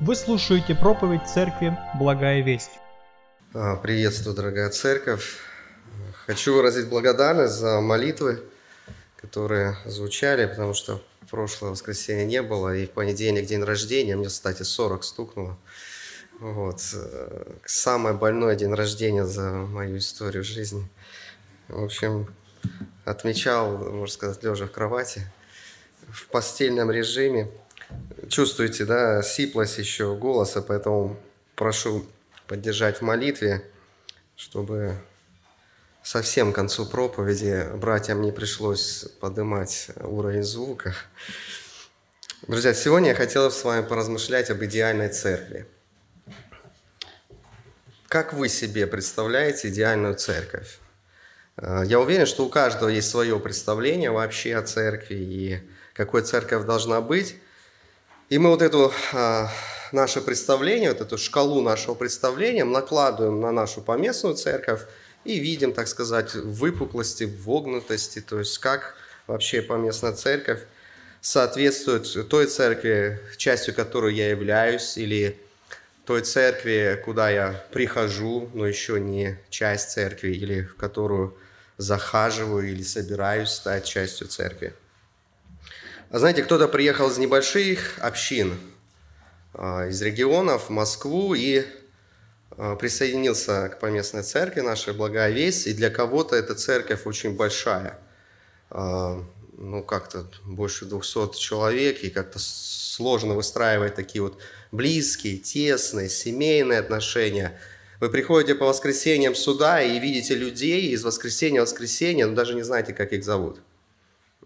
Вы слушаете проповедь церкви «Благая весть». А, приветствую, дорогая церковь. Хочу выразить благодарность за молитвы, которые звучали, потому что в прошлое воскресенье не было, и в понедельник день рождения, мне, кстати, 40 стукнуло. Вот. Э, самый больной день рождения за мою историю жизни. В общем, отмечал, можно сказать, лежа в кровати, в постельном режиме – чувствуете, да, сиплость еще голоса, поэтому прошу поддержать в молитве, чтобы совсем к концу проповеди братьям не пришлось поднимать уровень звука. Друзья, сегодня я хотел с вами поразмышлять об идеальной церкви. Как вы себе представляете идеальную церковь? Я уверен, что у каждого есть свое представление вообще о церкви и какой церковь должна быть. И мы вот эту а, наше представление, вот эту шкалу нашего представления накладываем на нашу поместную церковь и видим, так сказать, выпуклости, вогнутости, то есть как вообще поместная церковь соответствует той церкви, частью которой я являюсь, или той церкви, куда я прихожу, но еще не часть церкви, или в которую захаживаю или собираюсь стать частью церкви. А знаете, кто-то приехал из небольших общин, а, из регионов в Москву и а, присоединился к поместной церкви нашей Благая и для кого-то эта церковь очень большая. Ну, как-то больше 200 человек, и как-то сложно выстраивать такие вот близкие, тесные, семейные отношения. Вы приходите по воскресеньям сюда и видите людей из воскресенья в воскресенье, но даже не знаете, как их зовут.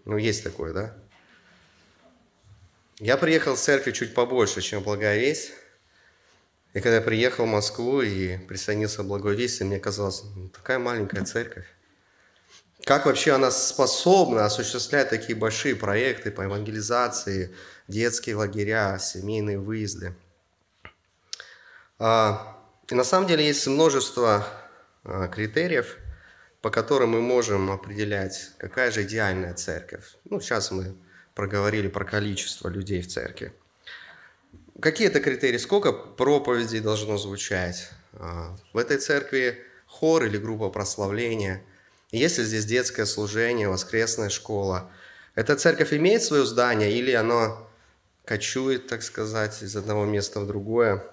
Ну, есть такое, да? Я приехал в церковь чуть побольше, чем Благая Весть. И когда я приехал в Москву и присоединился к Благой Вести, мне казалось, ну, такая маленькая церковь. Как вообще она способна осуществлять такие большие проекты по евангелизации, детские лагеря, семейные выезды? А, и на самом деле есть множество а, критериев, по которым мы можем определять, какая же идеальная церковь. Ну, сейчас мы проговорили про количество людей в церкви. Какие это критерии? Сколько проповедей должно звучать? А, в этой церкви хор или группа прославления? Есть ли здесь детское служение, воскресная школа? Эта церковь имеет свое здание или оно кочует, так сказать, из одного места в другое?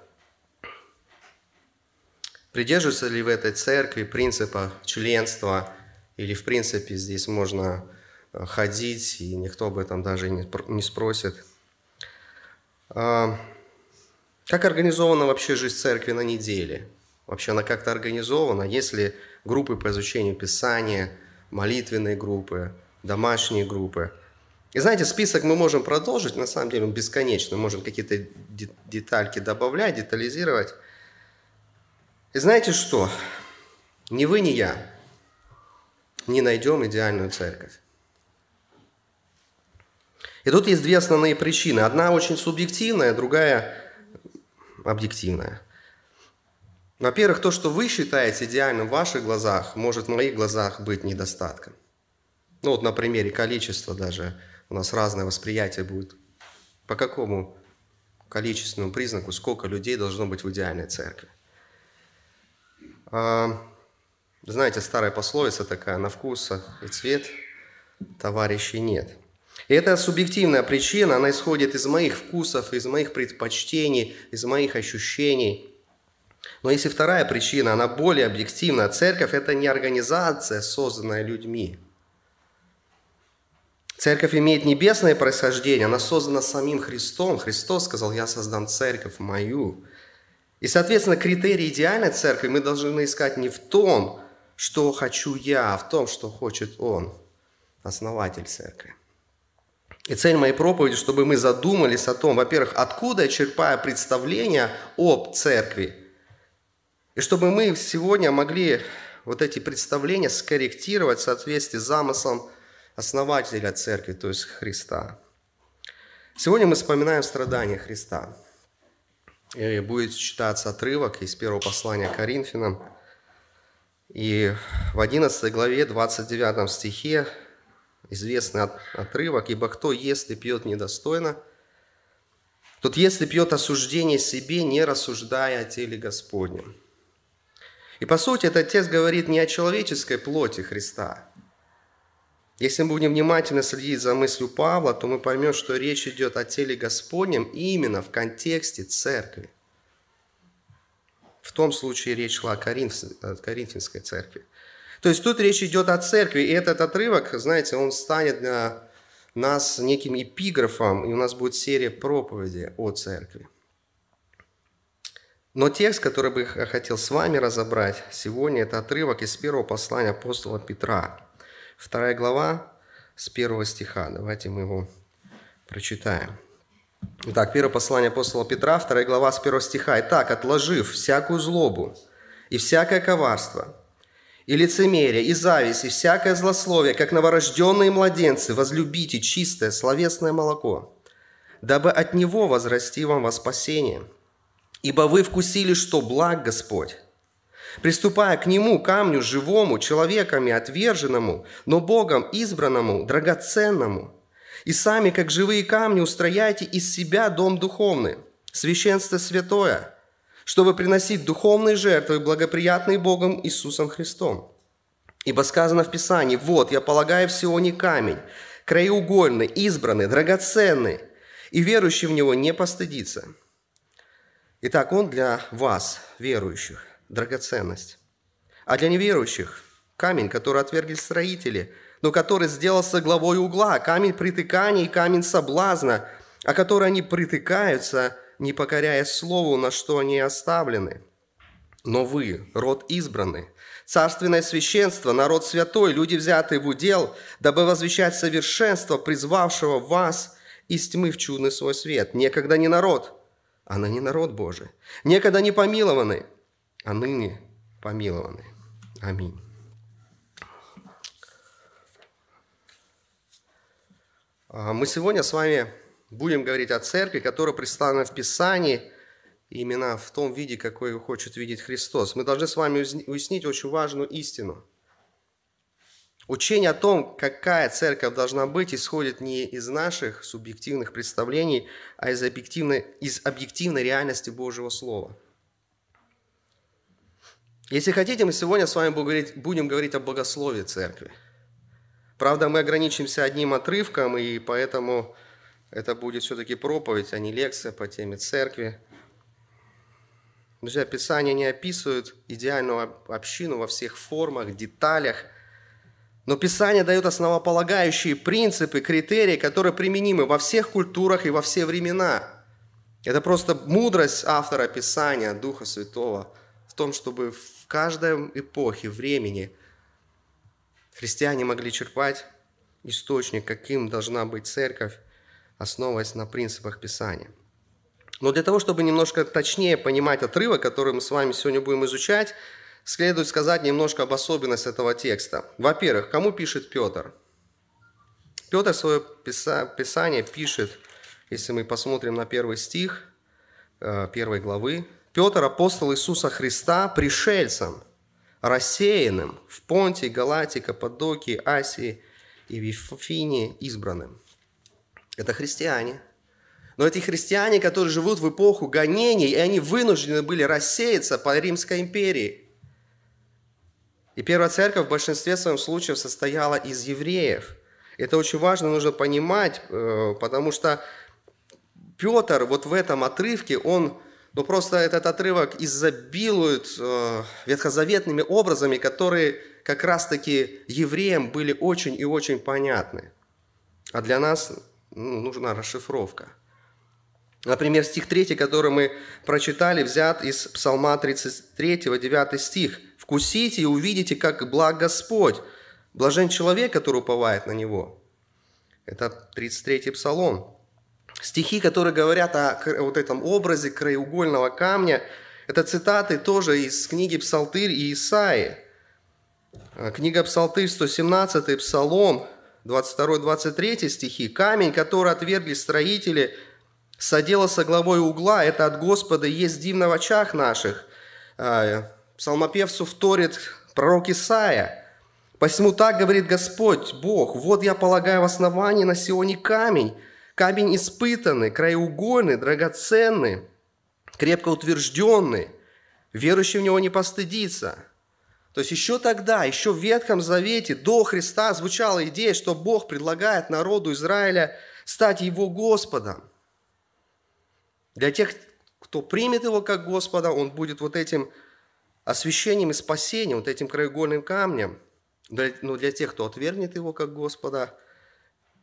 Придерживаются ли в этой церкви принципа членства или, в принципе, здесь можно ходить, и никто об этом даже не спросит. А, как организована вообще жизнь церкви на неделе? Вообще она как-то организована? Есть ли группы по изучению Писания, молитвенные группы, домашние группы? И знаете, список мы можем продолжить, на самом деле он бесконечный, можем какие-то детальки добавлять, детализировать. И знаете что? Ни вы, ни я не найдем идеальную церковь. И тут есть две основные причины. Одна очень субъективная, другая объективная. Во-первых, то, что вы считаете идеальным в ваших глазах, может в моих глазах быть недостатком. Ну вот на примере количества даже у нас разное восприятие будет. По какому количественному признаку, сколько людей должно быть в идеальной церкви. А, знаете, старая пословица такая, на вкус и цвет товарищей нет – и эта субъективная причина, она исходит из моих вкусов, из моих предпочтений, из моих ощущений. Но если вторая причина, она более объективна. Церковь – это не организация, созданная людьми. Церковь имеет небесное происхождение, она создана самим Христом. Христос сказал, я создам церковь мою. И, соответственно, критерий идеальной церкви мы должны искать не в том, что хочу я, а в том, что хочет Он, основатель церкви. И цель моей проповеди, чтобы мы задумались о том, во-первых, откуда я черпаю представление об церкви. И чтобы мы сегодня могли вот эти представления скорректировать в соответствии с замыслом основателя церкви, то есть Христа. Сегодня мы вспоминаем страдания Христа. И будет читаться отрывок из первого послания Коринфянам. И в 11 главе, 29 стихе известный отрывок, «Ибо кто ест и пьет недостойно, Тот, если пьет осуждение себе, не рассуждая о теле Господнем. И по сути этот текст говорит не о человеческой плоти Христа. Если мы будем внимательно следить за мыслью Павла, то мы поймем, что речь идет о теле Господнем именно в контексте церкви. В том случае речь шла о Коринфянской церкви. То есть тут речь идет о церкви, и этот отрывок, знаете, он станет для нас неким эпиграфом, и у нас будет серия проповедей о церкви. Но текст, который бы я хотел с вами разобрать сегодня, это отрывок из первого послания апостола Петра. Вторая глава с первого стиха. Давайте мы его прочитаем. Итак, первое послание апостола Петра, вторая глава с первого стиха. «Итак, отложив всякую злобу и всякое коварство, и лицемерие, и зависть, и всякое злословие, как новорожденные младенцы, возлюбите чистое словесное молоко, дабы от него возрасти вам во спасение» Ибо вы вкусили, что благ Господь. Приступая к Нему, камню живому, человеками отверженному, но Богом избранному, драгоценному, и сами, как живые камни, устрояйте из себя дом духовный, священство святое, чтобы приносить духовные жертвы, благоприятные Богом Иисусом Христом. Ибо сказано в Писании, «Вот, я полагаю всего не камень, краеугольный, избранный, драгоценный, и верующий в Него не постыдится». Итак, он для вас, верующих, драгоценность. А для неверующих – камень, который отвергли строители, но который сделался главой угла, камень притыкания и камень соблазна, о который они притыкаются, не покоряя слову, на что они оставлены. Но вы, род избранный, царственное священство, народ святой, люди, взятые в удел, дабы возвещать совершенство, призвавшего вас из тьмы в чудный свой свет. Некогда не народ – а ныне народ Божий. Некогда не помилованы, а ныне помилованы. Аминь. А, мы сегодня с вами будем говорить о церкви, которая представлена в Писании именно в том виде, какой хочет видеть Христос. Мы должны с вами уяснить очень важную истину – Учение о том, какая церковь должна быть, исходит не из наших субъективных представлений, а из объективной, из объективной реальности Божьего Слова. Если хотите, мы сегодня с вами будем говорить, будем говорить о богословии церкви. Правда, мы ограничимся одним отрывком, и поэтому это будет все-таки проповедь, а не лекция по теме церкви. Друзья, Писание не описывает идеальную общину во всех формах, деталях – но Писание дает основополагающие принципы, критерии, которые применимы во всех культурах и во все времена. Это просто мудрость автора Писания, Духа Святого, в том, чтобы в каждой эпохе, времени христиане могли черпать источник, каким должна быть церковь, основываясь на принципах Писания. Но для того, чтобы немножко точнее понимать отрывок, который мы с вами сегодня будем изучать, следует сказать немножко об особенности этого текста. Во-первых, кому пишет Петр? Петр свое писание пишет, если мы посмотрим на первый стих э, первой главы, Петр, апостол Иисуса Христа, пришельцам, рассеянным в Понтии, Галатии, Каппадокии, Асии и Вифине избранным. Это христиане. Но эти христиане, которые живут в эпоху гонений, и они вынуждены были рассеяться по Римской империи – и первая церковь в большинстве своем случаев состояла из евреев. Это очень важно, нужно понимать, э, потому что Петр вот в этом отрывке, он, ну просто этот отрывок изобилует э, ветхозаветными образами, которые как раз-таки евреям были очень и очень понятны. А для нас ну, нужна расшифровка. Например, стих 3, который мы прочитали, взят из Псалма 33, 9 стих – Вкусите и увидите, как благ Господь. Блажен человек, который уповает на Него. Это 33-й псалом. Стихи, которые говорят о вот этом образе краеугольного камня, это цитаты тоже из книги Псалтырь и Исаи. А, книга Псалтырь, 117 псалом, 22-23 стихи. «Камень, который отвергли строители, соделался главой угла, это от Господа есть дивно в очах наших». А, псалмопевцу вторит пророк Исаия. «Посему так говорит Господь, Бог, вот я полагаю в основании на Сионе камень, Камень испытанный, краеугольный, драгоценный, крепко утвержденный. Верующий в него не постыдится. То есть еще тогда, еще в Ветхом Завете, до Христа звучала идея, что Бог предлагает народу Израиля стать Его Господом. Для тех, кто примет Его как Господа, Он будет вот этим освящением и спасением, вот этим краеугольным камнем. Но для тех, кто отвергнет Его как Господа –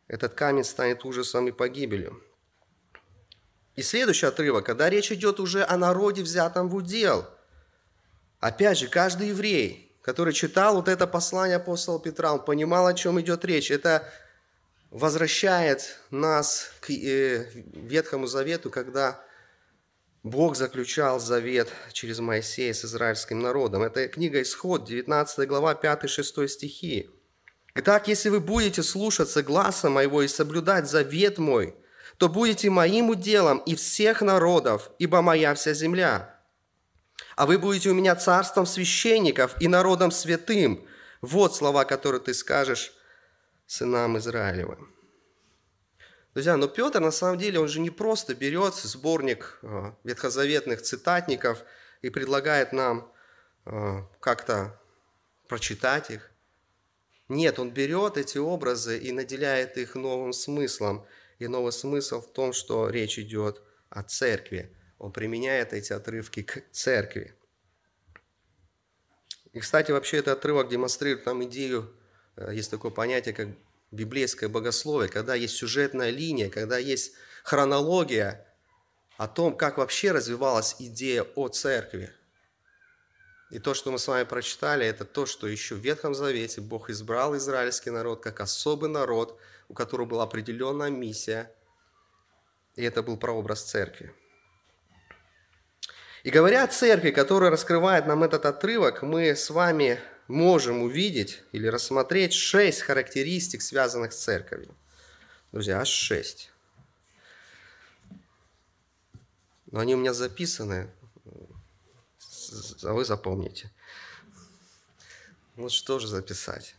этот камень станет ужасом и погибелью. И следующий отрывок, когда речь идет уже о народе, взятом в удел. Опять же, каждый еврей, который читал вот это послание апостола Петра, он понимал, о чем идет речь. Это возвращает нас к э, Ветхому Завету, когда Бог заключал завет через Моисея с израильским народом. Это книга Исход, 19 глава, 5-6 стихи. Итак, если вы будете слушаться гласа моего и соблюдать завет мой, то будете моим уделом и всех народов, ибо моя вся земля. А вы будете у меня царством священников и народом святым. Вот слова, которые ты скажешь сынам Израилевым. Друзья, но Петр на самом деле, он же не просто берет сборник э, ветхозаветных цитатников и предлагает нам э, как-то прочитать их. Нет, он берет эти образы и наделяет их новым смыслом. И новый смысл в том, что речь идет о церкви. Он применяет эти отрывки к церкви. И, кстати, вообще этот отрывок демонстрирует нам идею, э, есть такое понятие, как библейское богословие, когда есть сюжетная линия, когда есть хронология о том, как вообще развивалась идея о церкви. И то, что мы с вами прочитали, это то, что еще в Ветхом Завете Бог избрал израильский народ как особый народ, у которого была определенная миссия, и это был прообраз церкви. И говоря о церкви, которая раскрывает нам этот отрывок, мы с вами можем увидеть или рассмотреть шесть характеристик, связанных с церковью. Друзья, аж шесть. Но они у меня записаны, а вы запомните. Вот что же записать.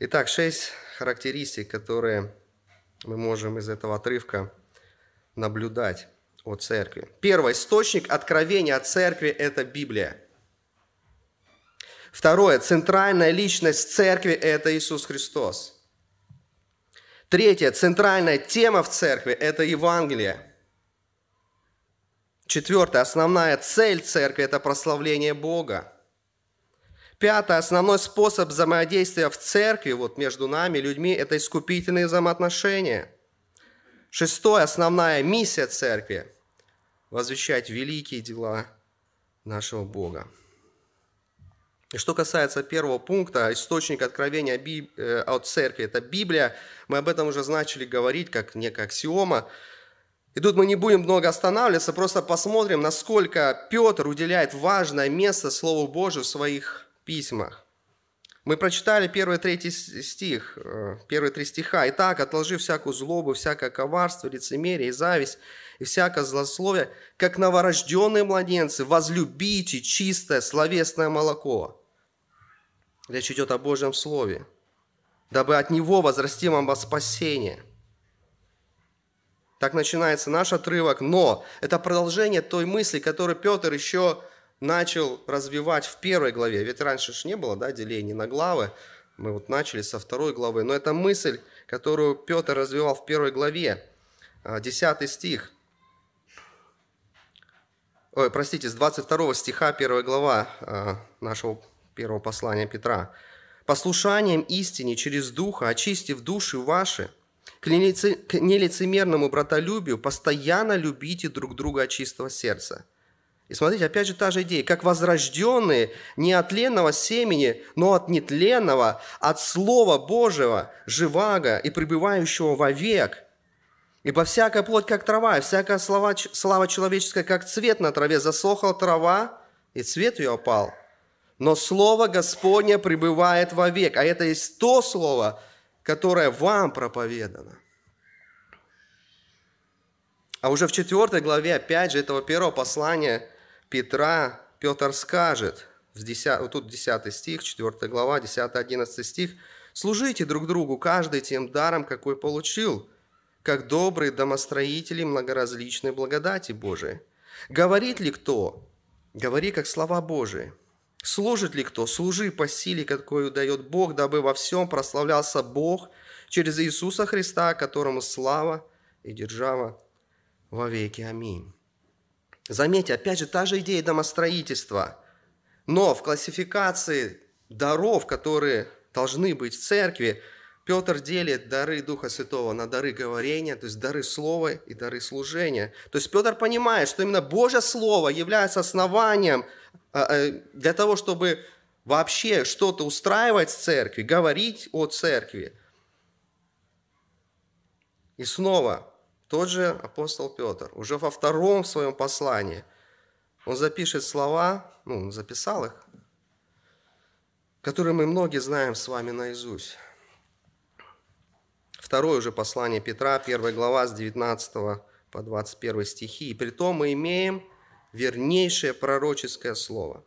Итак, шесть характеристик, которые мы можем из этого отрывка наблюдать о церкви. Первый источник откровения о церкви – это Библия. Второе, центральная личность церкви – это Иисус Христос. Третье, центральная тема в церкви – это Евангелие. Четвертое. Основная цель церкви – это прославление Бога. Пятое. Основной способ взаимодействия в церкви, вот между нами, людьми, это искупительные взаимоотношения. Шестое. Основная миссия церкви – возвещать великие дела нашего Бога. И что касается первого пункта, источник откровения э, от церкви – это Библия. Мы об этом уже начали говорить, как некая аксиома. И тут мы не будем много останавливаться, просто посмотрим, насколько Петр уделяет важное место Слову Божию в своих письмах. Мы прочитали первый третий стих, э, первые три стиха. «Итак, отложи всякую злобу, всякое коварство, лицемерие и зависть, и всякое злословие, как новорожденные младенцы, возлюбите чистое словесное молоко». Речь идет о Божьем Слове. «Дабы от него возрасти вам во спасение». Так начинается наш отрывок, но это продолжение той мысли, которую Петр еще начал развивать в первой главе. Ведь раньше же не было да, деления на главы, мы вот начали со второй главы. Но это мысль, которую Петр развивал в первой главе, а, десятый стих. Ой, простите, с 22 стиха первая глава а, нашего первого послания Петра. «Послушанием истине через Духа, очистив души ваши, к нелицемерному братолюбию постоянно любите друг друга от чистого сердца. И смотрите, опять же та же идея. Как возрожденные не от тленного семени, но от нетленного, от Слова Божьего, живаго и пребывающего вовек. Ибо всякая плоть, как трава, и всякая слава, слава человеческая, как цвет на траве, засохла трава, и цвет ее опал. Но Слово Господне пребывает вовек. А это есть то Слово, которое вам проповедано. А уже в четвертой главе, опять же, этого первого послания Петра, Петр скажет, в 10, вот тут 10 стих, 4 глава, 10-11 стих, «Служите друг другу, каждый тем даром, какой получил, как добрые домостроители многоразличной благодати Божией. Говорит ли кто? Говори, как слова Божии. Служит ли кто? Служи по силе, какую дает Бог, дабы во всем прославлялся Бог через Иисуса Христа, которому слава и держава во веки. Аминь. Заметьте, опять же, та же идея домостроительства. Но в классификации даров, которые должны быть в церкви, Петр делит дары Духа Святого на дары говорения, то есть дары слова и дары служения. То есть Петр понимает, что именно Божье Слово является основанием а, а, для того, чтобы вообще что-то устраивать в церкви, говорить о церкви. И снова тот же апостол Петр, уже во втором своем послании, он запишет слова, ну, он записал их, которые мы многие знаем с вами наизусть. Второе уже послание Петра, 1 глава с 19 по 21 стихи. «И при том мы имеем вернейшее пророческое слово.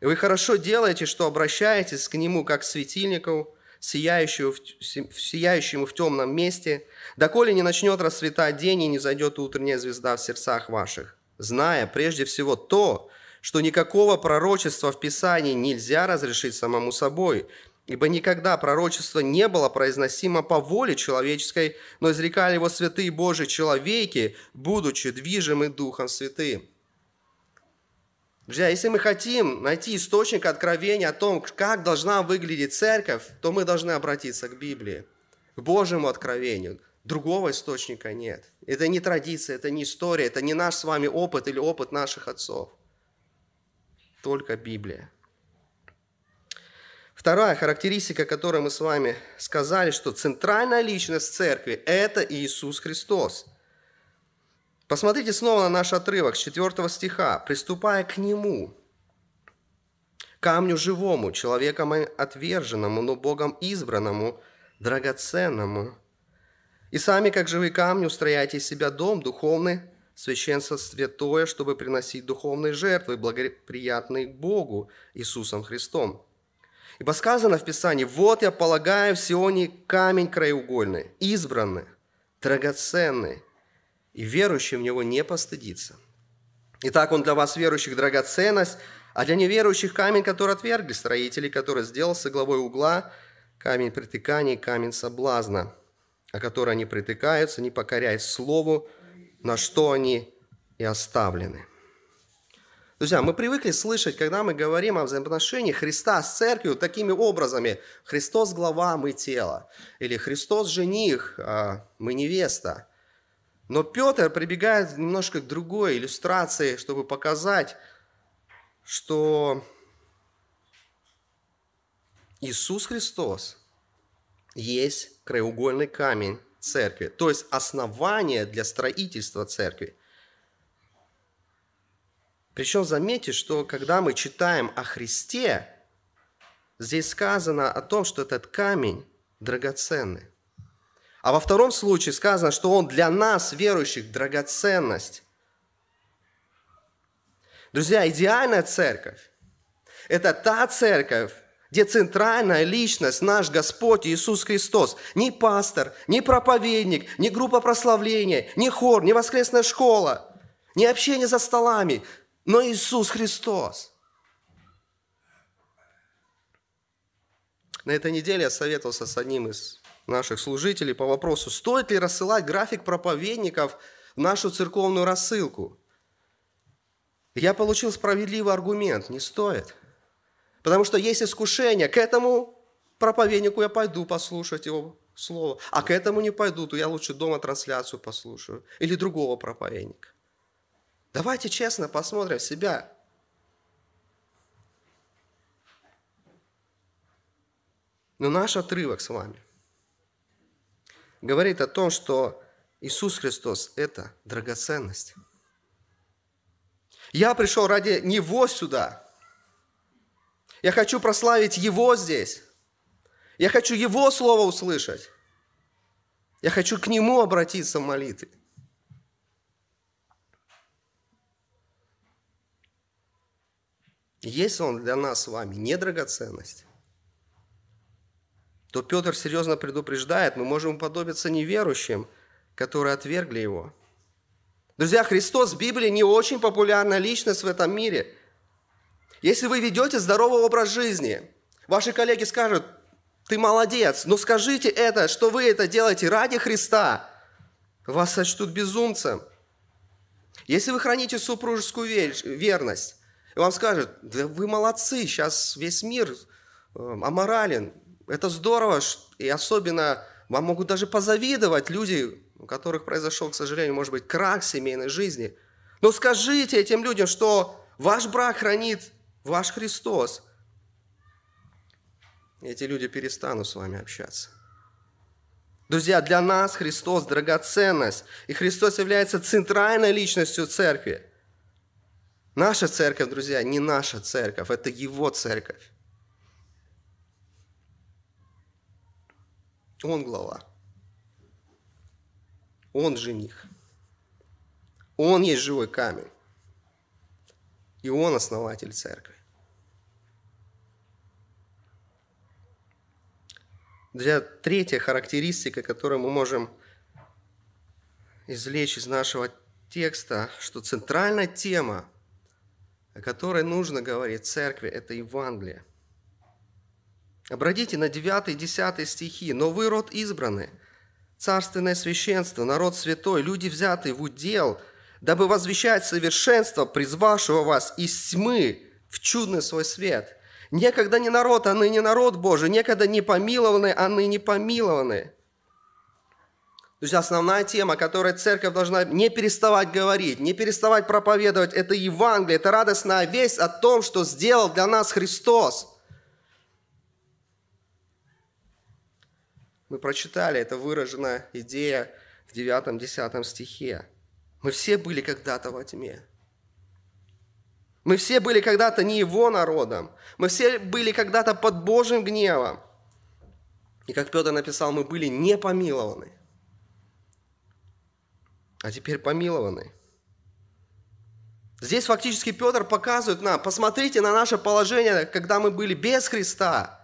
И вы хорошо делаете, что обращаетесь к нему, как к светильнику, сияющему в, сияющему в темном месте, доколе не начнет расцветать день и не зайдет утренняя звезда в сердцах ваших, зная прежде всего то, что никакого пророчества в Писании нельзя разрешить самому собой, Ибо никогда пророчество не было произносимо по воле человеческой, но изрекали его святые Божии человеки, будучи движимы Духом Святым. Друзья, если мы хотим найти источник откровения о том, как должна выглядеть церковь, то мы должны обратиться к Библии, к Божьему откровению. Другого источника нет. Это не традиция, это не история, это не наш с вами опыт или опыт наших отцов. Только Библия. Вторая характеристика, которую мы с вами сказали, что центральная личность церкви – это Иисус Христос. Посмотрите снова на наш отрывок с 4 стиха. «Приступая к Нему, камню живому, человеком отверженному, но Богом избранному, драгоценному. И сами, как живые камни, устрояйте из себя дом духовный, священство святое, чтобы приносить духовные жертвы, благоприятные Богу Иисусом Христом. Ибо сказано в Писании, «Вот я полагаю в Сионе камень краеугольный, избранный, драгоценный, и верующий в него не постыдится». Итак, он для вас, верующих, драгоценность, а для неверующих камень, который отвергли строители, который сделался главой угла, камень притыкания, камень соблазна, о который они притыкаются, не покоряясь слову, на что они и оставлены. Друзья, мы привыкли слышать, когда мы говорим о взаимоотношении Христа с церковью такими образами. Христос глава, мы тело. Или Христос жених, а мы невеста. Но Петр прибегает немножко к другой иллюстрации, чтобы показать, что Иисус Христос есть краеугольный камень церкви, то есть основание для строительства церкви. Причем заметьте, что когда мы читаем о Христе, здесь сказано о том, что этот камень драгоценный. А во втором случае сказано, что он для нас, верующих, драгоценность. Друзья, идеальная церковь – это та церковь, где центральная личность наш Господь Иисус Христос. Не пастор, не проповедник, не группа прославления, не хор, не воскресная школа, не общение за столами – но Иисус Христос. На этой неделе я советовался с одним из наших служителей по вопросу, стоит ли рассылать график проповедников в нашу церковную рассылку. Я получил справедливый аргумент, не стоит. Потому что есть искушение, к этому проповеднику я пойду послушать его слово, а к этому не пойду, то я лучше дома трансляцию послушаю или другого проповедника. Давайте честно посмотрим себя. Но наш отрывок с вами говорит о том, что Иисус Христос – это драгоценность. Я пришел ради Него сюда. Я хочу прославить Его здесь. Я хочу Его Слово услышать. Я хочу к Нему обратиться в молитве. Если он для нас с вами не драгоценность, то Петр серьезно предупреждает, мы можем уподобиться неверующим, которые отвергли Его. Друзья, Христос в Библии не очень популярная личность в этом мире. Если вы ведете здоровый образ жизни, ваши коллеги скажут, ты молодец, но скажите это, что вы это делаете ради Христа, вас сочтут безумцем. Если вы храните супружескую верность, и вам скажут, да вы молодцы, сейчас весь мир э, аморален, это здорово, и особенно вам могут даже позавидовать люди, у которых произошел, к сожалению, может быть, крах семейной жизни. Но скажите этим людям, что ваш брак хранит ваш Христос. Эти люди перестанут с вами общаться. Друзья, для нас Христос – драгоценность, и Христос является центральной личностью церкви. Наша церковь, друзья, не наша церковь, это Его церковь. Он глава. Он жених. Он есть живой камень. И он основатель церкви. Для третья характеристика, которую мы можем извлечь из нашего текста, что центральная тема, о которой нужно говорить церкви, это Евангелие – Обратите на 9 и 10 стихи. «Но вы род избранный, царственное священство, народ святой, люди взятые в удел, дабы возвещать совершенство, призвавшего вас из тьмы в чудный свой свет. Некогда не народ, а ныне народ Божий, некогда не помилованный, а ныне помилованный». Друзья, основная тема, которой церковь должна не переставать говорить, не переставать проповедовать, это Евангелие, это радостная весть о том, что сделал для нас Христос – Мы прочитали, это выражена идея в 9-10 стихе. Мы все были когда-то во тьме. Мы все были когда-то не его народом. Мы все были когда-то под Божьим гневом. И как Петр написал, мы были не помилованы. А теперь помилованы. Здесь фактически Петр показывает нам, посмотрите на наше положение, когда мы были без Христа –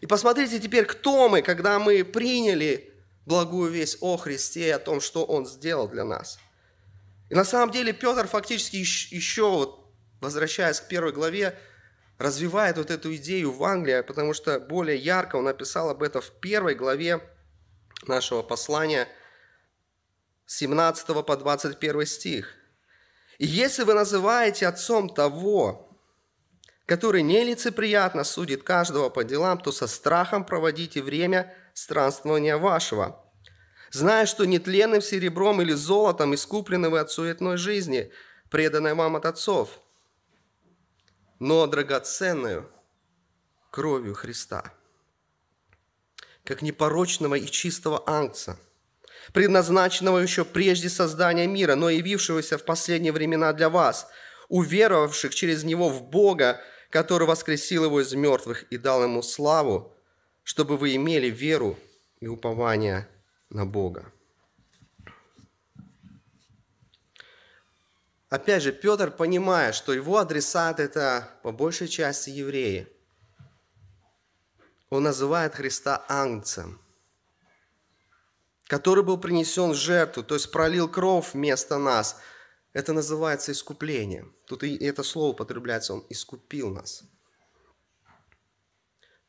и посмотрите теперь, кто мы, когда мы приняли благую весть о Христе и о том, что Он сделал для нас. И на самом деле Петр фактически еще, возвращаясь к первой главе, развивает вот эту идею в Англии, потому что более ярко он написал об этом в первой главе нашего послания, 17 по 21 стих. «И если вы называете отцом того, который нелицеприятно судит каждого по делам, то со страхом проводите время странствования вашего, зная, что нетленным серебром или золотом искуплены вы от суетной жизни, преданной вам от отцов, но драгоценную кровью Христа, как непорочного и чистого ангца, предназначенного еще прежде создания мира, но явившегося в последние времена для вас, уверовавших через Него в Бога, который воскресил его из мертвых и дал ему славу, чтобы вы имели веру и упование на Бога. Опять же, Петр, понимая, что его адресат – это по большей части евреи, он называет Христа ангцем, который был принесен в жертву, то есть пролил кровь вместо нас – это называется искуплением. Тут и это слово употребляется, Он искупил нас.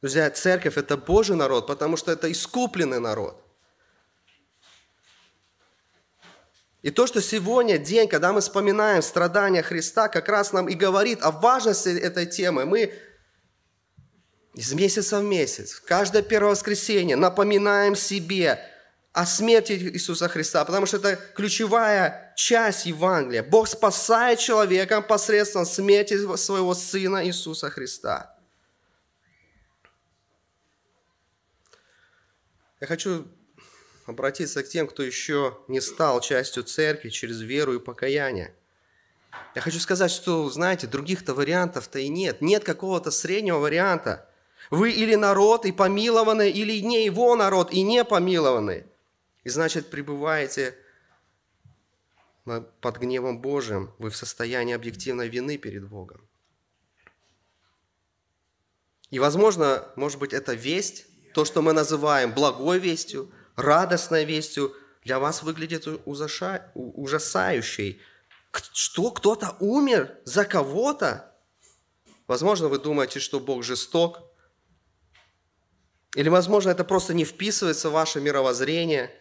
Друзья, церковь – это Божий народ, потому что это искупленный народ. И то, что сегодня день, когда мы вспоминаем страдания Христа, как раз нам и говорит о важности этой темы. Мы из месяца в месяц, каждое первое воскресенье напоминаем себе – о смерти Иисуса Христа, потому что это ключевая часть Евангелия. Бог спасает человека посредством смерти своего Сына Иисуса Христа. Я хочу обратиться к тем, кто еще не стал частью церкви через веру и покаяние. Я хочу сказать, что, знаете, других-то вариантов-то и нет. Нет какого-то среднего варианта. Вы или народ и помилованный, или не его народ и не помилованный. И значит, пребываете под гневом Божьим, вы в состоянии объективной вины перед Богом. И, возможно, может быть, это весть, то, что мы называем благой вестью, радостной вестью, для вас выглядит ужаша... ужасающей. Что, кто-то умер за кого-то? Возможно, вы думаете, что Бог жесток. Или, возможно, это просто не вписывается в ваше мировоззрение.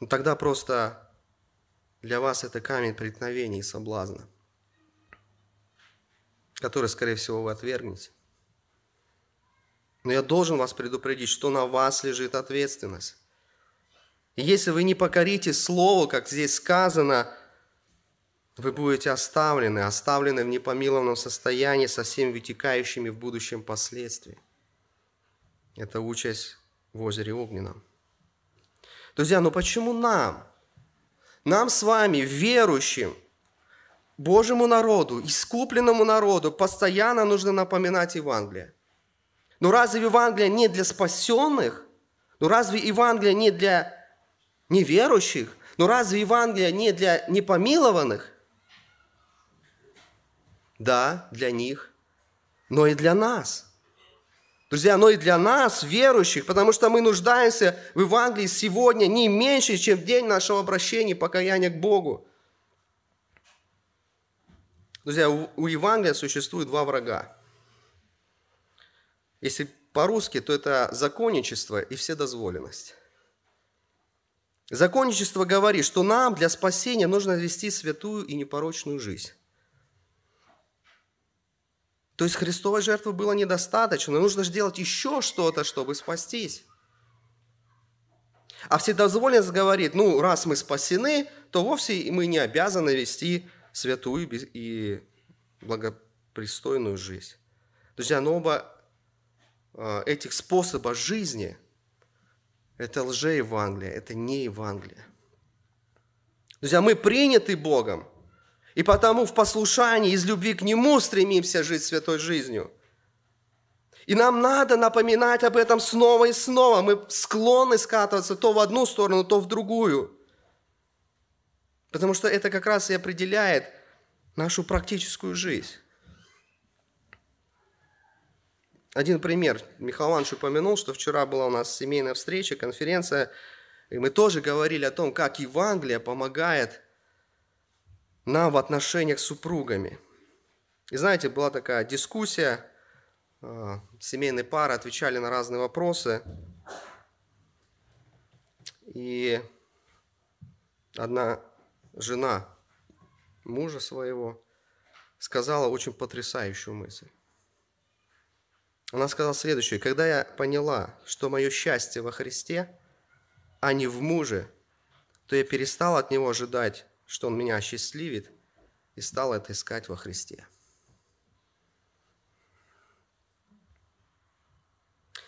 Ну, тогда просто для вас это камень преткновения и соблазна, который, скорее всего, вы отвергнете. Но я должен вас предупредить, что на вас лежит ответственность. И если вы не покорите Слову, как здесь сказано, вы будете оставлены, оставлены в непомилованном состоянии со всеми вытекающими в будущем последствиями. Это участь в озере Огненном. Друзья, ну почему нам? Нам с вами, верующим, Божьему народу, искупленному народу, постоянно нужно напоминать Евангелие. Ну разве Евангелие не для спасенных? Ну разве Евангелие не для неверующих? Ну разве Евангелие не для непомилованных? Да, для них, но и для нас. Друзья, но и для нас, верующих, потому что мы нуждаемся в Евангелии сегодня не меньше, чем в день нашего обращения покаяния к Богу. Друзья, у Евангелия существует два врага. Если по-русски, то это законничество и вседозволенность. Законничество говорит, что нам для спасения нужно вести святую и непорочную жизнь. То есть Христовой жертвы было недостаточно, нужно сделать еще что-то, чтобы спастись. А вседозволенность говорит, ну, раз мы спасены, то вовсе мы не обязаны вести святую и благопристойную жизнь. Друзья, но оба Э, этих способа жизни, это лже-евангелие, это не Евангелие. Друзья, мы приняты Богом, и потому в послушании, из любви к Нему стремимся жить святой жизнью. И нам надо напоминать об этом снова и снова. Мы склонны скатываться то в одну сторону, то в другую. Потому что это как раз и определяет нашу практическую жизнь. Один пример. Михаил Иванович упомянул, что вчера была у нас семейная встреча, конференция, и мы тоже говорили о том, как Евангелие помогает нам в отношениях с супругами. И знаете, была такая дискуссия, а, семейные пары отвечали на разные вопросы, и одна жена мужа своего сказала очень потрясающую мысль. Она сказала следующее. «Когда я поняла, что мое счастье во Христе, а не в муже, то я перестал от Него ожидать, что Он меня осчастливит, и стал это искать во Христе».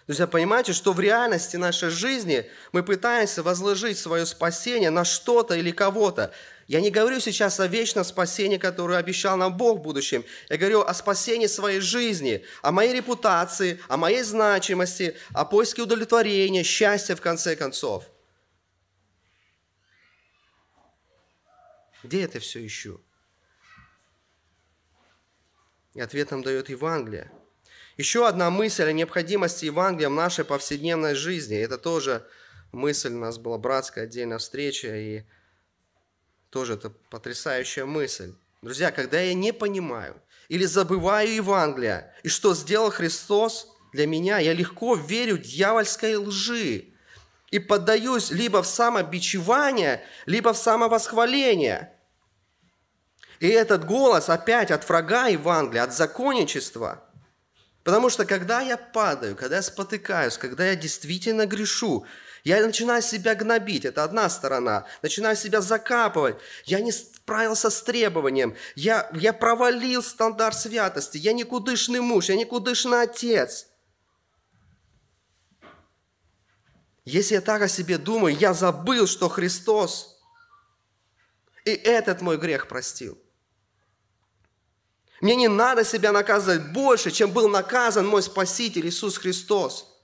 Друзья, понимаете, что в реальности нашей жизни мы пытаемся возложить свое спасение на что-то или кого-то. Я не говорю сейчас о вечном спасении, которое обещал нам Бог в будущем. Я говорю о спасении своей жизни, о моей репутации, о моей значимости, о поиске удовлетворения, счастья в конце концов. Где это все ищу? И ответ нам дает Евангелие – еще одна мысль о необходимости Евангелия в нашей повседневной жизни. Это тоже мысль, у нас была братская отдельная встреча, и тоже это потрясающая мысль. Друзья, когда я не понимаю или забываю Евангелие, и что сделал Христос для меня, я легко верю дьявольской лжи и поддаюсь либо в самобичевание, либо в самовосхваление. И этот голос опять от врага Евангелия, от законничества – Потому что когда я падаю, когда я спотыкаюсь, когда я действительно грешу, я начинаю себя гнобить, это одна сторона. Начинаю себя закапывать. Я не справился с требованием. Я, я провалил стандарт святости. Я никудышный муж, я никудышный отец. Если я так о себе думаю, я забыл, что Христос и этот мой грех простил. Мне не надо себя наказывать больше, чем был наказан мой Спаситель Иисус Христос.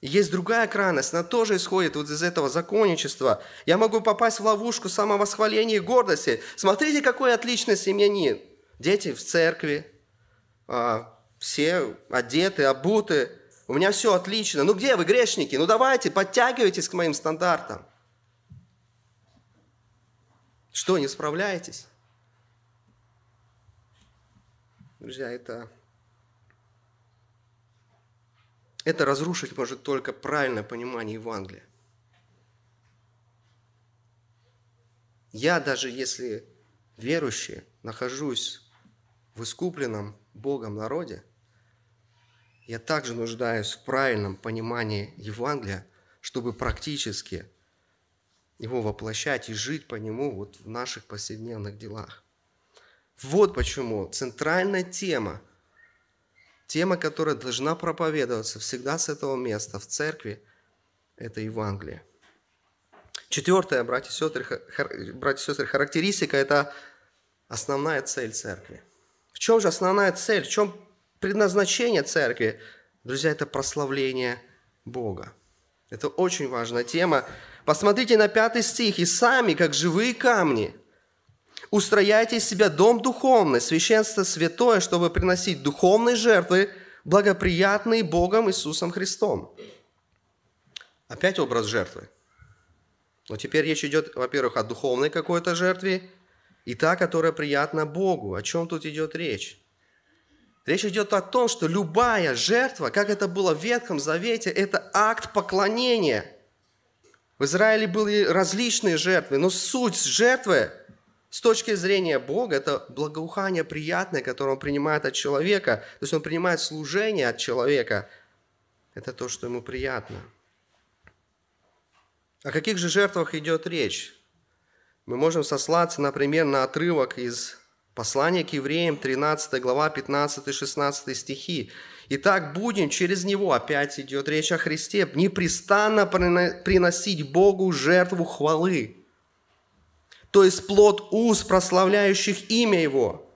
Есть другая крайность, она тоже исходит вот из этого законничества. Я могу попасть в ловушку самовосхваления и гордости. Смотрите, какой отличный семьянин. Дети в церкви, а, все одеты, обуты, у меня все отлично. Ну где вы, грешники? Ну давайте, подтягивайтесь к моим стандартам. Что, не справляетесь? Друзья, это, это разрушить может только правильное понимание Евангелия. Я даже если верующий, нахожусь в искупленном Богом народе, я также нуждаюсь в правильном понимании Евангелия, чтобы практически его воплощать и жить по нему вот в наших повседневных делах. Вот почему центральная тема, тема, которая должна проповедоваться всегда с этого места в церкви, это Евангелие. Четвертое, братья и сестры, братья и сестры, характеристика – это основная цель церкви. В чем же основная цель? В чем предназначение церкви? Друзья, это прославление Бога. Это очень важная тема. Посмотрите на пятый стих. «И сами, как живые камни, устрояйте из себя дом духовный, священство святое, чтобы приносить духовные жертвы, благоприятные Богом Иисусом Христом». Опять образ жертвы. Но теперь речь идет, во-первых, о духовной какой-то жертве, и та, которая приятна Богу. О чем тут идет речь? Речь идет о том, что любая жертва, как это было в Ветхом Завете, это акт поклонения. В Израиле были различные жертвы, но суть жертвы с точки зрения Бога – это благоухание приятное, которое Он принимает от человека. То есть Он принимает служение от человека. Это то, что Ему приятно. О каких же жертвах идет речь? Мы можем сослаться, например, на отрывок из послания к евреям, 13 глава, 15-16 стихи. «Итак, будем через Него, опять идет речь о Христе, непрестанно приносить Богу жертву хвалы, то есть плод уст, прославляющих имя Его.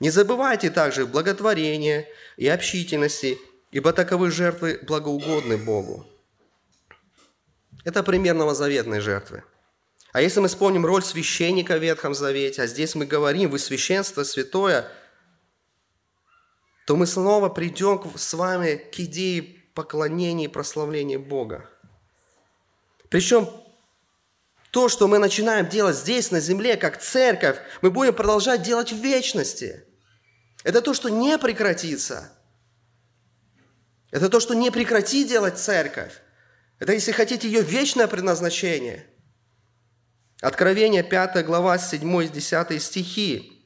Не забывайте также благотворения и общительности, ибо таковы жертвы благоугодны Богу». Это пример новозаветной жертвы – а если мы вспомним роль священника в Ветхом Завете, а здесь мы говорим, вы священство святое, то мы снова придем с вами к идее поклонения и прославления Бога. Причем то, что мы начинаем делать здесь, на земле, как церковь, мы будем продолжать делать в вечности. Это то, что не прекратится. Это то, что не прекрати делать церковь. Это, если хотите, ее вечное предназначение – Откровение 5 глава 7-10 стихи.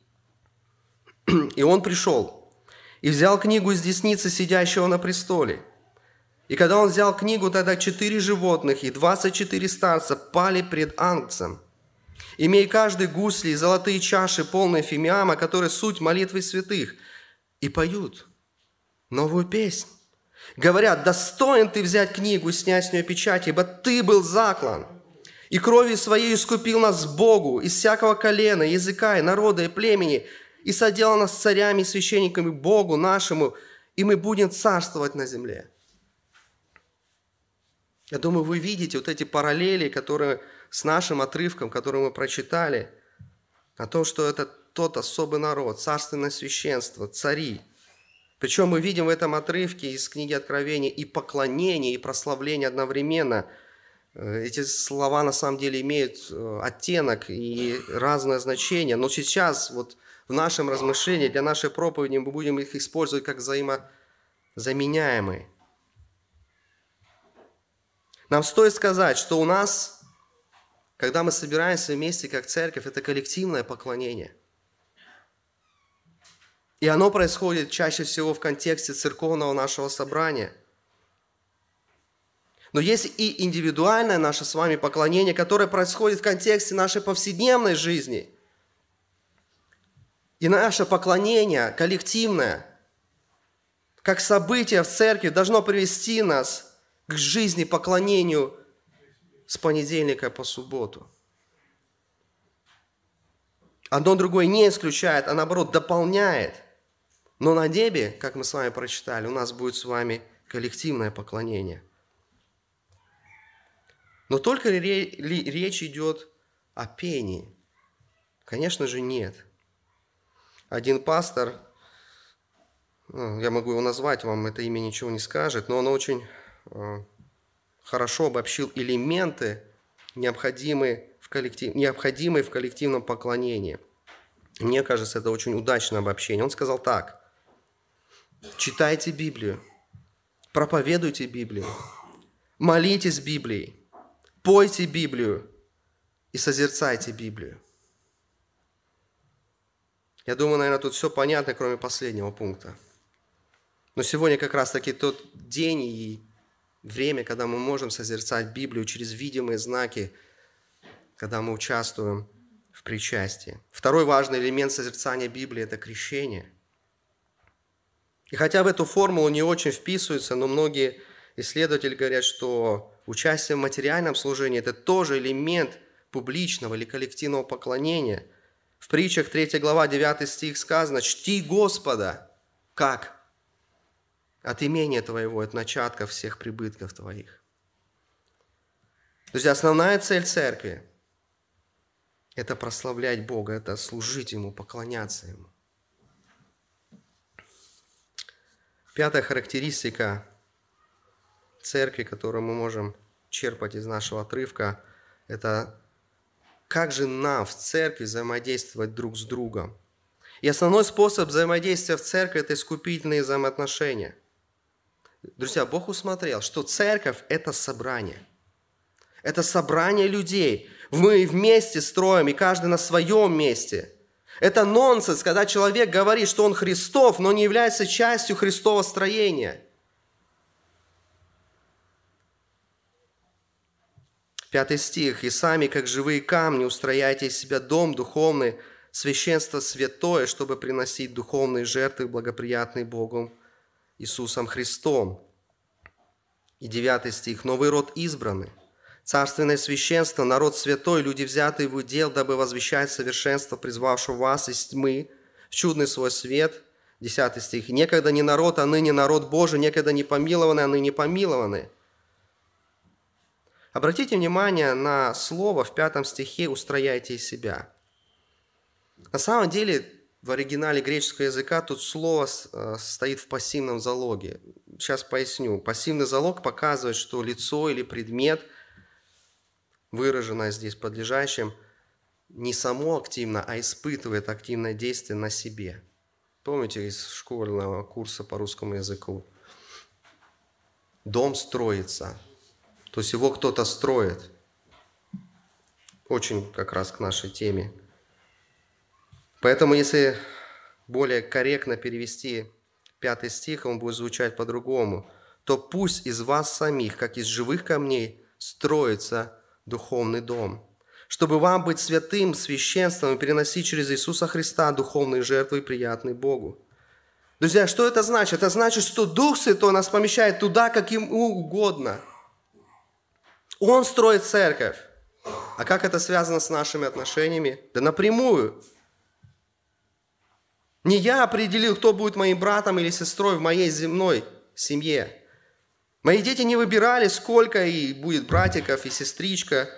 «И он пришел, и взял книгу из десницы сидящего на престоле. И когда он взял книгу, тогда четыре животных и двадцать четыре старца пали пред ангцем, имея каждый гусли и золотые чаши, полные фимиама, которые суть молитвы святых, и поют новую песнь. Говорят, достоин ты взять книгу и снять с нее печать, ибо ты был заклан – и кровью своей искупил нас Богу из всякого колена, языка и народа и племени, и соделал нас царями и священниками Богу нашему, и мы будем царствовать на земле. Я думаю, вы видите вот эти параллели, которые с нашим отрывком, который мы прочитали, о том, что это тот особый народ, царственное священство, цари. Причем мы видим в этом отрывке из книги Откровения и поклонение, и прославление одновременно – эти слова на самом деле имеют э, оттенок и разное значение, но сейчас вот в нашем размышлении, для нашей проповеди мы будем их использовать как взаимозаменяемые. Нам стоит сказать, что у нас, когда мы собираемся вместе как церковь, это коллективное поклонение. И оно происходит чаще всего в контексте церковного нашего собрания – но есть и индивидуальное наше с вами поклонение, которое происходит в контексте нашей повседневной жизни. И наше поклонение коллективное, как событие в церкви, должно привести нас к жизни поклонению с понедельника по субботу. Одно другое не исключает, а наоборот дополняет. Но на небе, как мы с вами прочитали, у нас будет с вами коллективное поклонение – но только ли речь идет о пении? Конечно же, нет. Один пастор ну, я могу его назвать, вам это имя ничего не скажет, но он очень э, хорошо обобщил элементы, необходимые в, коллектив, необходимые в коллективном поклонении. Мне кажется, это очень удачное обобщение. Он сказал так. Читайте Библию, проповедуйте Библию, молитесь Библией, пойте Библию и созерцайте Библию. Я думаю, наверное, тут все понятно, кроме последнего пункта. Но сегодня как раз-таки тот день и время, когда мы можем созерцать Библию через видимые знаки, когда мы участвуем в причастии. Второй важный элемент созерцания Библии – это крещение. И хотя в эту формулу не очень вписываются, но многие исследователи говорят, что участие в материальном служении – это тоже элемент публичного или коллективного поклонения – в притчах 3 глава 9 стих сказано, «Чти Господа». Как? От имения твоего, от начатка всех прибытков твоих. Друзья, основная цель церкви – это прославлять Бога, это служить Ему, поклоняться Ему. Пятая характеристика церкви, которую мы можем черпать из нашего отрывка, это как же нам в церкви взаимодействовать друг с другом. И основной способ взаимодействия в церкви – это искупительные взаимоотношения. Друзья, Бог усмотрел, что церковь – это собрание. Это собрание людей. Мы вместе строим, и каждый на своем месте. Это нонсенс, когда человек говорит, что он Христов, но не является частью Христова строения – Пятый стих. «И сами, как живые камни, устрояйте из себя дом духовный, священство святое, чтобы приносить духовные жертвы, благоприятные Богом Иисусом Христом». И девятый стих. «Новый род избранный, царственное священство, народ святой, люди, взятые в удел, дабы возвещать совершенство, призвавшего вас из тьмы чудный свой свет». Десятый стих. «Некогда не народ, а ныне народ Божий, некогда не помилованный, а ныне помилованный». Обратите внимание на слово в пятом стихе «устрояйте из себя». На самом деле, в оригинале греческого языка тут слово э, стоит в пассивном залоге. Сейчас поясню. Пассивный залог показывает, что лицо или предмет, выраженное здесь подлежащим, не само активно, а испытывает активное действие на себе. Помните из школьного курса по русскому языку? Дом строится, то есть его кто-то строит. Очень как раз к нашей теме. Поэтому если более корректно перевести пятый стих, он будет звучать по-другому, то пусть из вас самих, как из живых камней, строится духовный дом, чтобы вам быть святым священством и переносить через Иисуса Христа духовные жертвы, приятные Богу. Друзья, что это значит? Это значит, что Дух Святой нас помещает туда, как ему угодно – он строит церковь. А как это связано с нашими отношениями? Да напрямую. Не я определил, кто будет моим братом или сестрой в моей земной семье. Мои дети не выбирали, сколько и будет братиков и сестричка.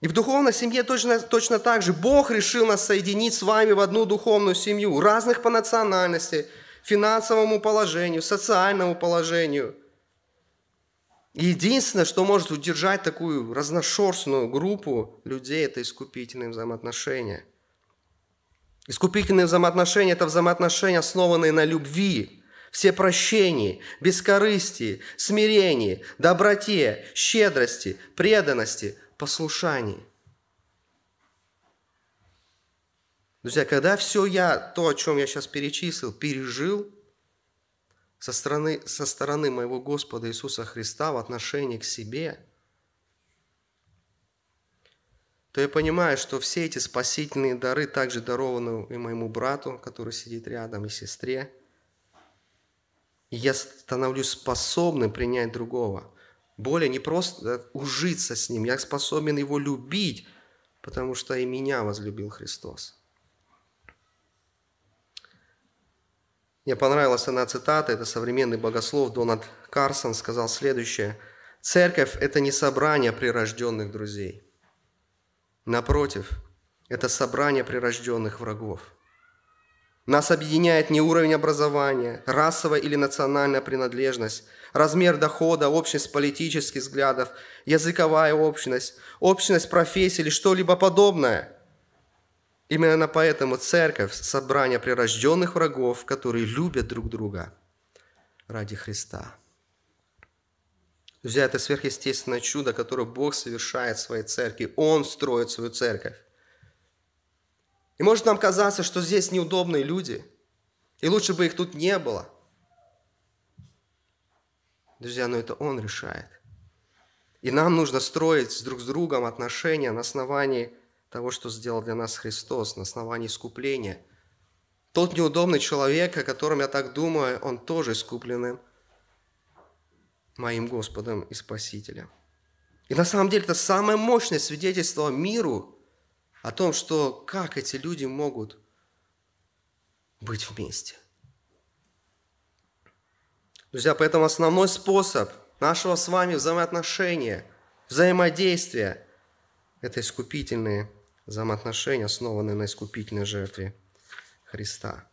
И в духовной семье точно, точно так же Бог решил нас соединить с вами в одну духовную семью, разных по национальности, финансовому положению, социальному положению – Единственное, что может удержать такую разношерстную группу людей, это искупительные взаимоотношения. Искупительные взаимоотношения – это взаимоотношения, основанные на любви, все прощении, бескорыстии, смирении, доброте, щедрости, преданности, послушании. Друзья, когда все я, то, о чем я сейчас перечислил, пережил, со стороны, со стороны моего Господа Иисуса Христа в отношении к себе, то я понимаю, что все эти спасительные дары также дарованы и моему брату, который сидит рядом, и сестре. И я становлюсь способным принять другого. Более не просто ужиться с ним, я способен его любить, потому что и меня возлюбил Христос. Мне понравилась одна цитата, это современный богослов Дональд Карсон сказал следующее. «Церковь – это не собрание прирожденных друзей. Напротив, это собрание прирожденных врагов. Нас объединяет не уровень образования, расовая или национальная принадлежность, размер дохода, общность политических взглядов, языковая общность, общность профессии или что-либо подобное. Именно поэтому церковь – собрание прирожденных врагов, которые любят друг друга ради Христа. Друзья, это сверхъестественное чудо, которое Бог совершает в своей церкви. Он строит свою церковь. И может нам казаться, что здесь неудобные люди, и лучше бы их тут не было. Друзья, но это Он решает. И нам нужно строить друг с другом отношения на основании того, что сделал для нас Христос, на основании искупления. Тот неудобный человек, о котором я так думаю, он тоже искупленным моим Господом и Спасителем. И на самом деле это самое мощное свидетельство миру – о том, что как эти люди могут быть вместе. Друзья, поэтому основной способ нашего с вами взаимоотношения, взаимодействия – это искупительные взаимоотношения, основанные на искупительной жертве Христа.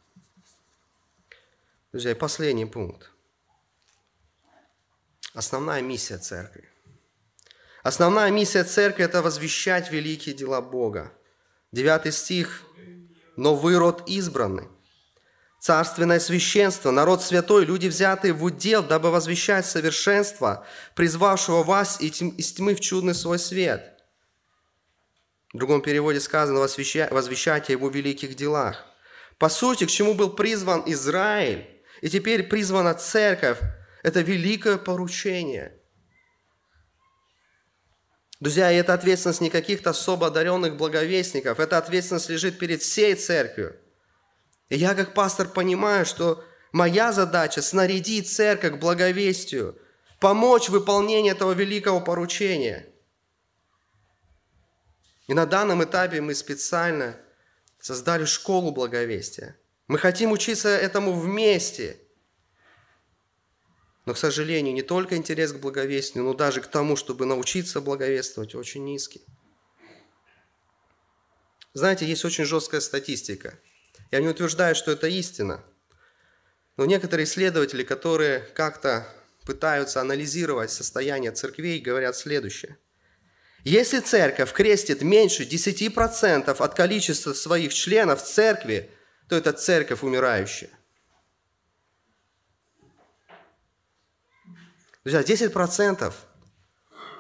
Друзья, и последний пункт. Основная миссия церкви. Основная миссия церкви – это возвещать великие дела Бога – Девятый стих. «Но вы род избранный, царственное священство, народ святой, люди, взятые в удел, дабы возвещать совершенство, призвавшего вас из тьмы в чудный свой свет». В другом переводе сказано «возвещать о его великих делах». По сути, к чему был призван Израиль, и теперь призвана церковь, это великое поручение – Друзья, и это ответственность не каких-то особо одаренных благовестников, эта ответственность лежит перед всей церковью. И я как пастор понимаю, что моя задача – снарядить церковь к благовестию, помочь в выполнении этого великого поручения. И на данном этапе мы специально создали школу благовестия. Мы хотим учиться этому вместе – но, к сожалению, не только интерес к благовестию, но даже к тому, чтобы научиться благовествовать, очень низкий. Знаете, есть очень жесткая статистика. Я не утверждаю, что это истина. Но некоторые исследователи, которые как-то пытаются анализировать состояние церквей, говорят следующее. Если церковь крестит меньше 10% от количества своих членов в церкви, то это церковь умирающая. Друзья, 10%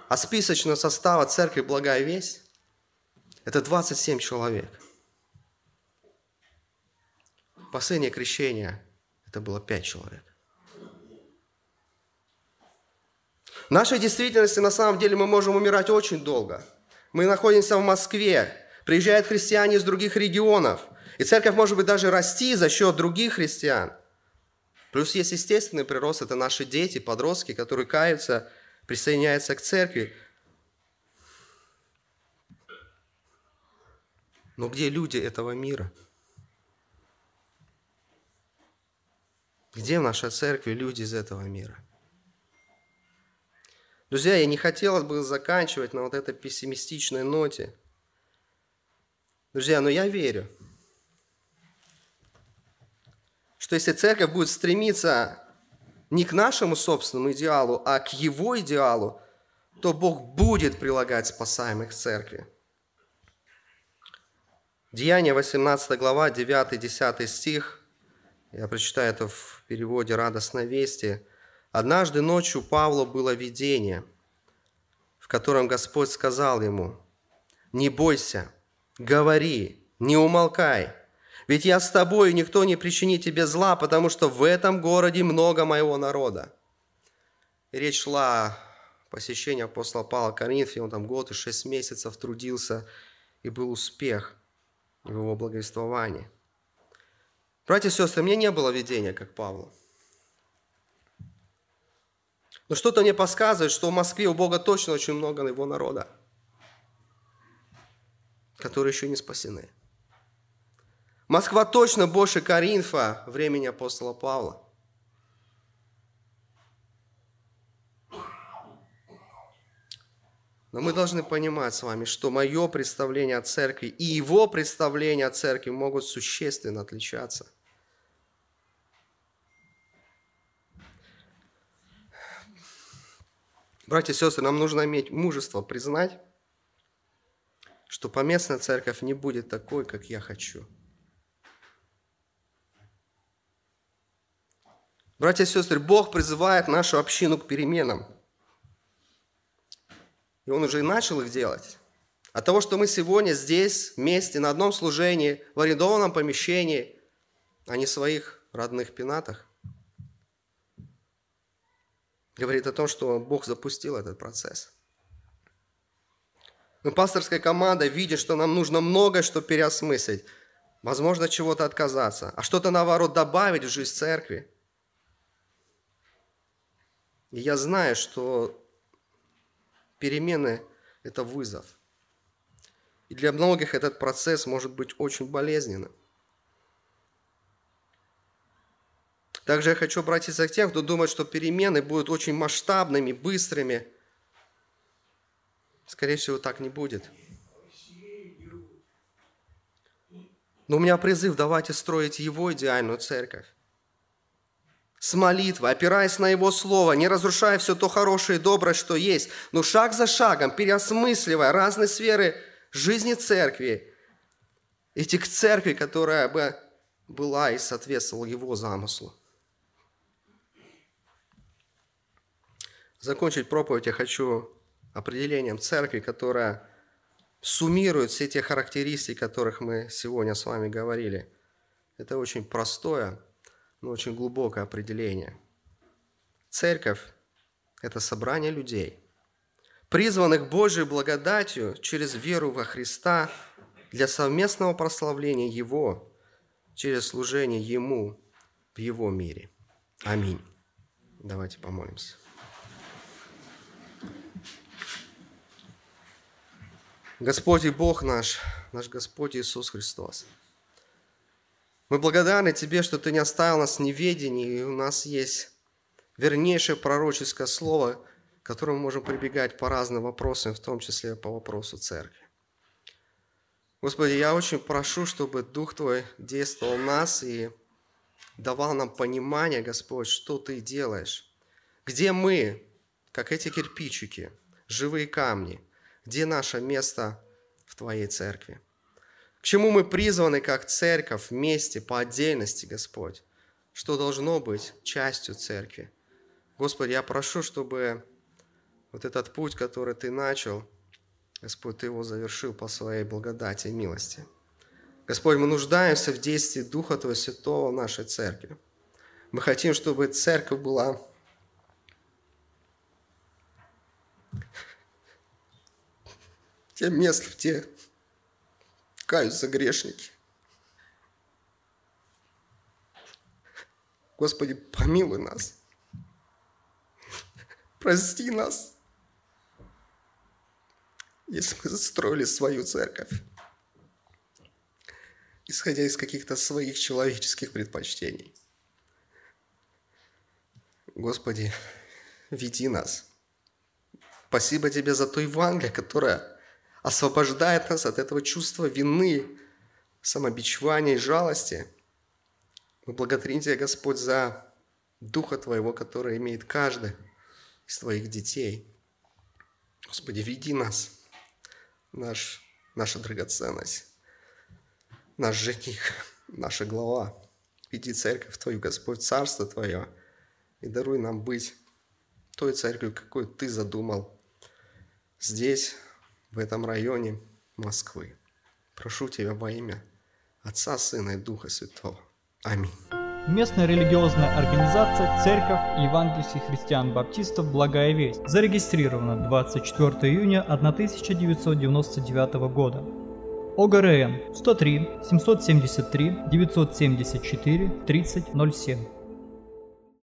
от списочного состава церкви «Благая весть» – это 27 человек. Последнее крещение – это было 5 человек. В нашей действительности на самом деле мы можем умирать очень долго. Мы находимся в Москве, приезжают христиане из других регионов, и церковь может быть даже расти за счет других христиан – Плюс есть естественный прирост, это наши дети, подростки, которые каются, присоединяются к церкви. Но где люди этого мира? Где в нашей церкви люди из этого мира? Друзья, я не хотелось бы заканчивать на вот этой пессимистичной ноте. Друзья, но я верю – что если церковь будет стремиться не к нашему собственному идеалу, а к его идеалу, то Бог будет прилагать спасаемых к церкви. Деяние 18 глава, 9-10 стих. Я прочитаю это в переводе «Радостной вести». «Однажды ночью Павлу было видение, в котором Господь сказал ему, «Не бойся, говори, не умолкай, ведь я с тобой, и никто не причинит тебе зла, потому что в этом городе много моего народа». И речь шла о посещении апостола Павла Коринфе. Он там год и шесть месяцев трудился, и был успех в его благовествовании. Братья и сестры, мне не было видения, как Павлу. Но что-то мне подсказывает, что в Москве у Бога точно очень много его народа, которые еще не спасены. Москва точно больше Коринфа времени апостола Павла. Но мы должны понимать с вами, что мое представление о церкви и его представление о церкви могут существенно отличаться – Братья и сестры, нам нужно иметь мужество признать, что поместная церковь не будет такой, как я хочу. Братья и сестры, Бог призывает нашу общину к переменам. И Он уже и начал их делать. От того, что мы сегодня здесь, вместе, на одном служении, в арендованном помещении, а не в своих родных пенатах, говорит о том, что Бог запустил этот процесс. Мы пасторская команда видит, что нам нужно многое, что переосмыслить. Возможно, чего-то отказаться, а что-то, наоборот, добавить в жизнь церкви. И я знаю, что перемены – это вызов – и для многих этот процесс может быть очень болезненным. Также я хочу обратиться к тем, кто думает, что перемены будут очень масштабными, быстрыми. Скорее всего, так не будет. Но у меня призыв, давайте строить Его идеальную церковь. С молитвой, опираясь на Его Слово, не разрушая все то хорошее и доброе, что есть, но шаг за шагом, переосмысливая разные сферы жизни церкви, идти к церкви, которая бы была и соответствовала его замыслу. Закончить проповедь я хочу определением церкви, которая суммирует все те характеристики, о которых мы сегодня с вами говорили. Это очень простое, но очень глубокое определение. Церковь – это собрание людей – призванных Божьей благодатью через веру во Христа для совместного прославления Его через служение Ему в Его мире. Аминь. Давайте помолимся. Господь и Бог наш, наш Господь Иисус Христос. Мы благодарны Тебе, что Ты не оставил нас в неведении, и у нас есть вернейшее пророческое слово – к которому мы можем прибегать по разным вопросам, в том числе по вопросу церкви. Господи, я очень прошу, чтобы Дух Твой действовал в нас и давал нам понимание, Господь, что Ты делаешь. Где мы, как эти кирпичики, живые камни, где наше место в Твоей церкви. К чему мы призваны как церковь вместе, по отдельности, Господь, что должно быть частью церкви. Господи, я прошу, чтобы вот этот путь, который Ты начал, Господь, Ты его завершил по Своей благодати и милости. Господь, мы нуждаемся в действии Духа Твоего Святого в нашей церкви. Мы хотим, чтобы церковь была тем местом, где каются грешники. Господи, помилуй нас. Прости нас если мы застроили свою церковь, исходя из каких-то своих человеческих предпочтений. Господи, веди нас. Спасибо Тебе за то Евангелие, которое освобождает нас от этого чувства вины, самобичевания и жалости. Мы благодарим Тебя, Господь, за Духа Твоего, который имеет каждый из Твоих детей. Господи, веди нас – наш, наша драгоценность, наш жених, наша глава. Иди церковь Твою, Господь, Царство Твое, и даруй нам быть той церковью, какой Ты задумал здесь, в этом районе Москвы. Прошу Тебя во имя Отца, Сына и Духа Святого. Аминь. Местная религиозная организация Церковь Евангельских христиан-баптистов «Благая весть» зарегистрирована 24 июня 1999 года. ОГРН 103 773 974 3007